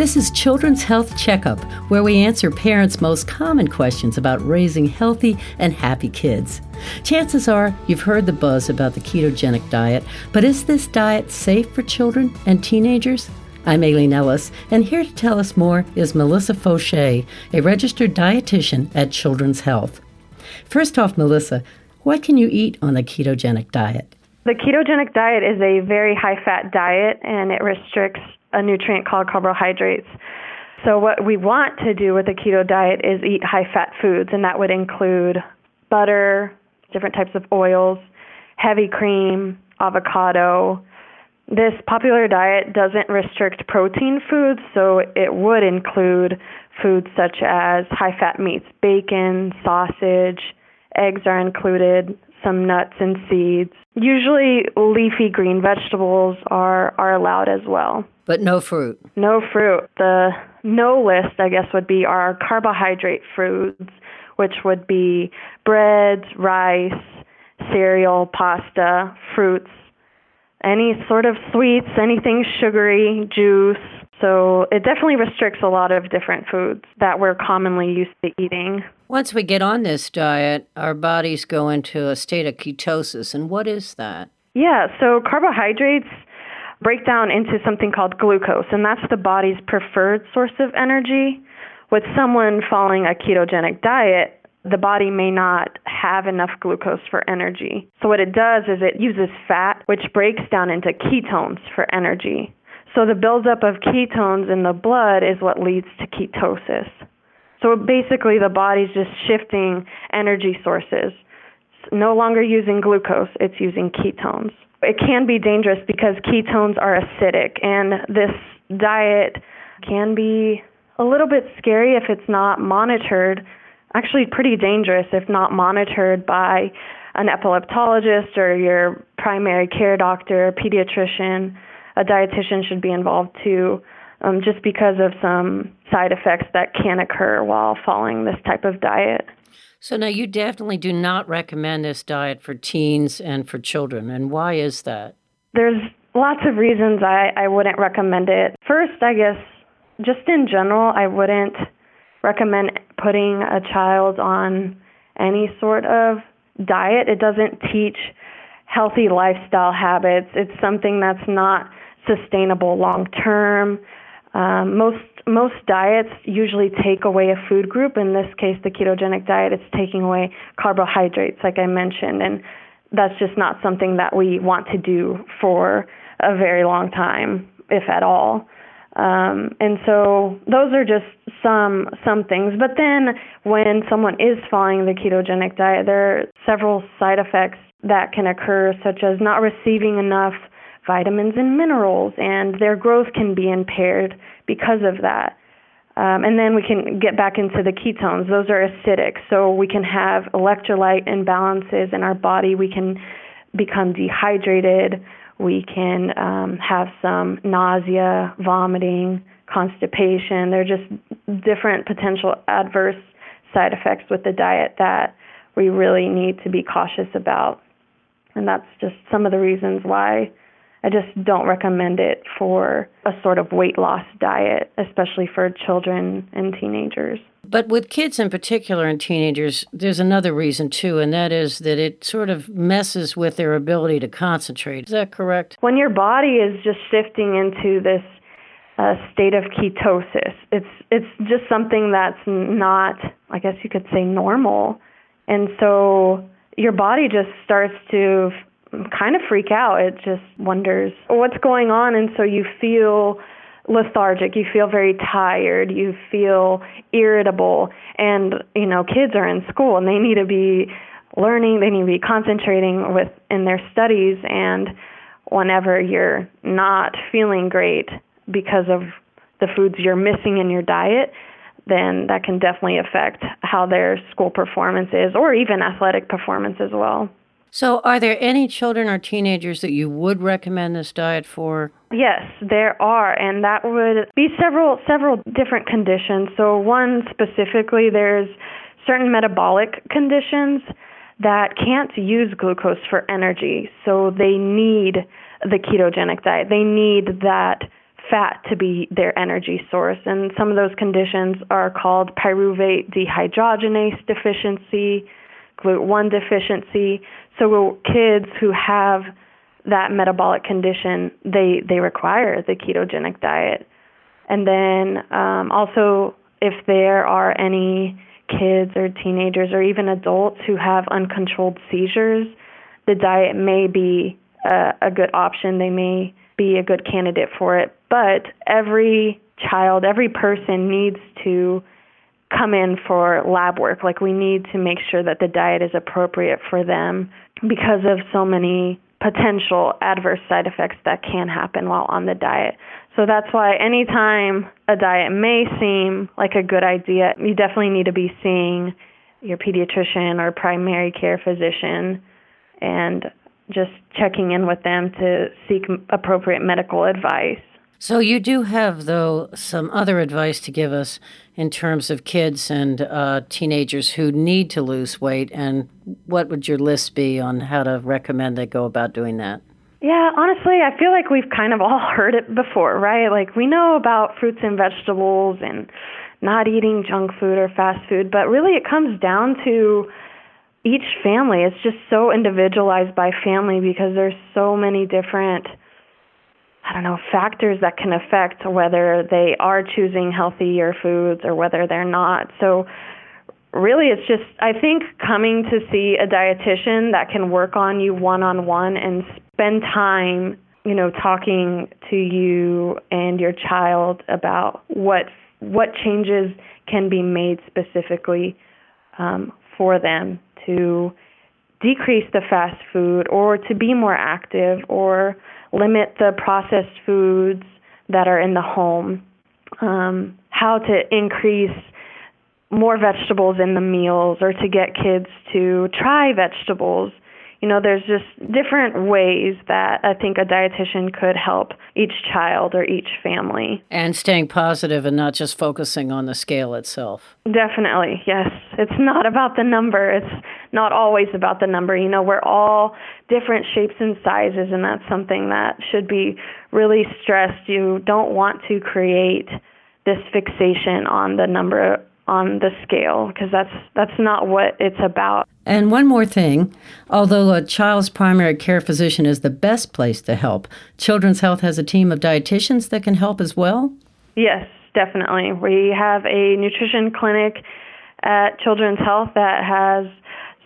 This is Children's Health Checkup, where we answer parents' most common questions about raising healthy and happy kids. Chances are you've heard the buzz about the ketogenic diet, but is this diet safe for children and teenagers? I'm Aileen Ellis, and here to tell us more is Melissa Fauché, a registered dietitian at Children's Health. First off, Melissa, what can you eat on the ketogenic diet? The ketogenic diet is a very high fat diet and it restricts a nutrient called carbohydrates. So, what we want to do with a keto diet is eat high fat foods, and that would include butter, different types of oils, heavy cream, avocado. This popular diet doesn't restrict protein foods, so it would include foods such as high fat meats, bacon, sausage, eggs are included, some nuts and seeds. Usually, leafy green vegetables are, are allowed as well. But no fruit. No fruit. The no list, I guess, would be our carbohydrate foods, which would be breads, rice, cereal, pasta, fruits, any sort of sweets, anything sugary, juice. So it definitely restricts a lot of different foods that we're commonly used to eating. Once we get on this diet, our bodies go into a state of ketosis. And what is that? Yeah, so carbohydrates break down into something called glucose, and that's the body's preferred source of energy. With someone following a ketogenic diet, the body may not have enough glucose for energy. So, what it does is it uses fat, which breaks down into ketones for energy. So, the buildup of ketones in the blood is what leads to ketosis. So, basically, the body's just shifting energy sources. It's no longer using glucose, it's using ketones. It can be dangerous because ketones are acidic, and this diet can be a little bit scary if it's not monitored. Actually, pretty dangerous if not monitored by an epileptologist or your primary care doctor, pediatrician. A dietitian should be involved too, um, just because of some side effects that can occur while following this type of diet. So now you definitely do not recommend this diet for teens and for children. And why is that? There's lots of reasons I, I wouldn't recommend it. First, I guess, just in general, I wouldn't recommend putting a child on any sort of diet. It doesn't teach healthy lifestyle habits. It's something that's not sustainable long term. Um, most most diets usually take away a food group. In this case, the ketogenic diet, it's taking away carbohydrates, like I mentioned, and that's just not something that we want to do for a very long time, if at all. Um, and so those are just some some things. But then when someone is following the ketogenic diet, there are several side effects that can occur, such as not receiving enough vitamins and minerals, and their growth can be impaired because of that. Um, and then we can get back into the ketones. Those are acidic, so we can have electrolyte imbalances in our body. We can become dehydrated. We can um, have some nausea, vomiting, constipation. There are just different potential adverse side effects with the diet that we really need to be cautious about. And that's just some of the reasons why I just don't recommend it for a sort of weight loss diet, especially for children and teenagers. But with kids in particular and teenagers, there's another reason too, and that is that it sort of messes with their ability to concentrate. Is that correct? When your body is just shifting into this uh, state of ketosis, it's it's just something that's not, I guess you could say, normal, and so your body just starts to kind of freak out. It just wonders what's going on, and so you feel lethargic, you feel very tired, you feel irritable, and you know kids are in school and they need to be learning, they need to be concentrating with in their studies, and whenever you're not feeling great because of the foods you're missing in your diet, then that can definitely affect how their school performance is or even athletic performance as well. So, are there any children or teenagers that you would recommend this diet for? Yes, there are, and that would be several several different conditions. So, one specifically, there's certain metabolic conditions that can't use glucose for energy, so they need the ketogenic diet. They need that fat to be their energy source. And some of those conditions are called pyruvate dehydrogenase deficiency, GLUT1 deficiency. So kids who have that metabolic condition, they, they require the ketogenic diet. And then um, also, if there are any kids or teenagers or even adults who have uncontrolled seizures, the diet may be a, a good option. They may be a good candidate for it. But every child, every person needs to come in for lab work. Like we need to make sure that the diet is appropriate for them because of so many potential adverse side effects that can happen while on the diet. So that's why anytime a diet may seem like a good idea, you definitely need to be seeing your pediatrician or primary care physician and just checking in with them to seek appropriate medical advice. So, you do have, though, some other advice to give us in terms of kids and uh, teenagers who need to lose weight. And what would your list be on how to recommend they go about doing that? Yeah, honestly, I feel like we've kind of all heard it before, right? Like, we know about fruits and vegetables and not eating junk food or fast food, but really it comes down to each family. It's just so individualized by family because there's so many different I don't know, factors that can affect whether they are choosing healthier foods or whether they're not. So really it's just I think coming to see a dietitian that can work on you one on one and spend time, you know, talking to you and your child about what what changes can be made specifically um, for them to decrease the fast food or to be more active or limit the processed foods that are in the home, um, how to increase more vegetables in the meals or to get kids to try vegetables you know, there's just different ways that I think a dietitian could help each child or each family. And staying positive and not just focusing on the scale itself. Definitely, yes. It's not about the number. It's not always about the number. You know, we're all different shapes and sizes, and that's something that should be really stressed. You don't want to create this fixation on the number on the scale because that's that's not what it's about. And one more thing, although a child's primary care physician is the best place to help, Children's Health has a team of dietitians that can help as well. Yes, definitely. We have a nutrition clinic at Children's Health that has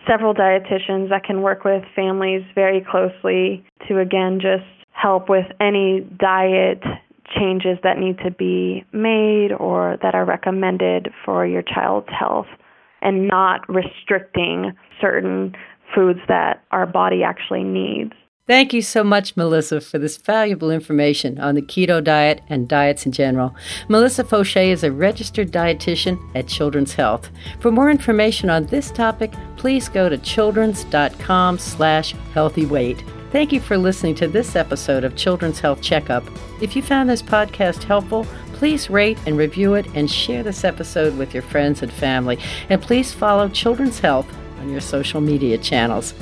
several dietitians that can work with families very closely to again just help with any diet changes that need to be made or that are recommended for your child's health and not restricting certain foods that our body actually needs. Thank you so much, Melissa, for this valuable information on the keto diet and diets in general. Melissa Fauché is a registered dietitian at Children's Health. For more information on this topic, please go to children's.com slash healthyweight. Thank you for listening to this episode of Children's Health Checkup. If you found this podcast helpful, please rate and review it and share this episode with your friends and family. And please follow Children's Health on your social media channels.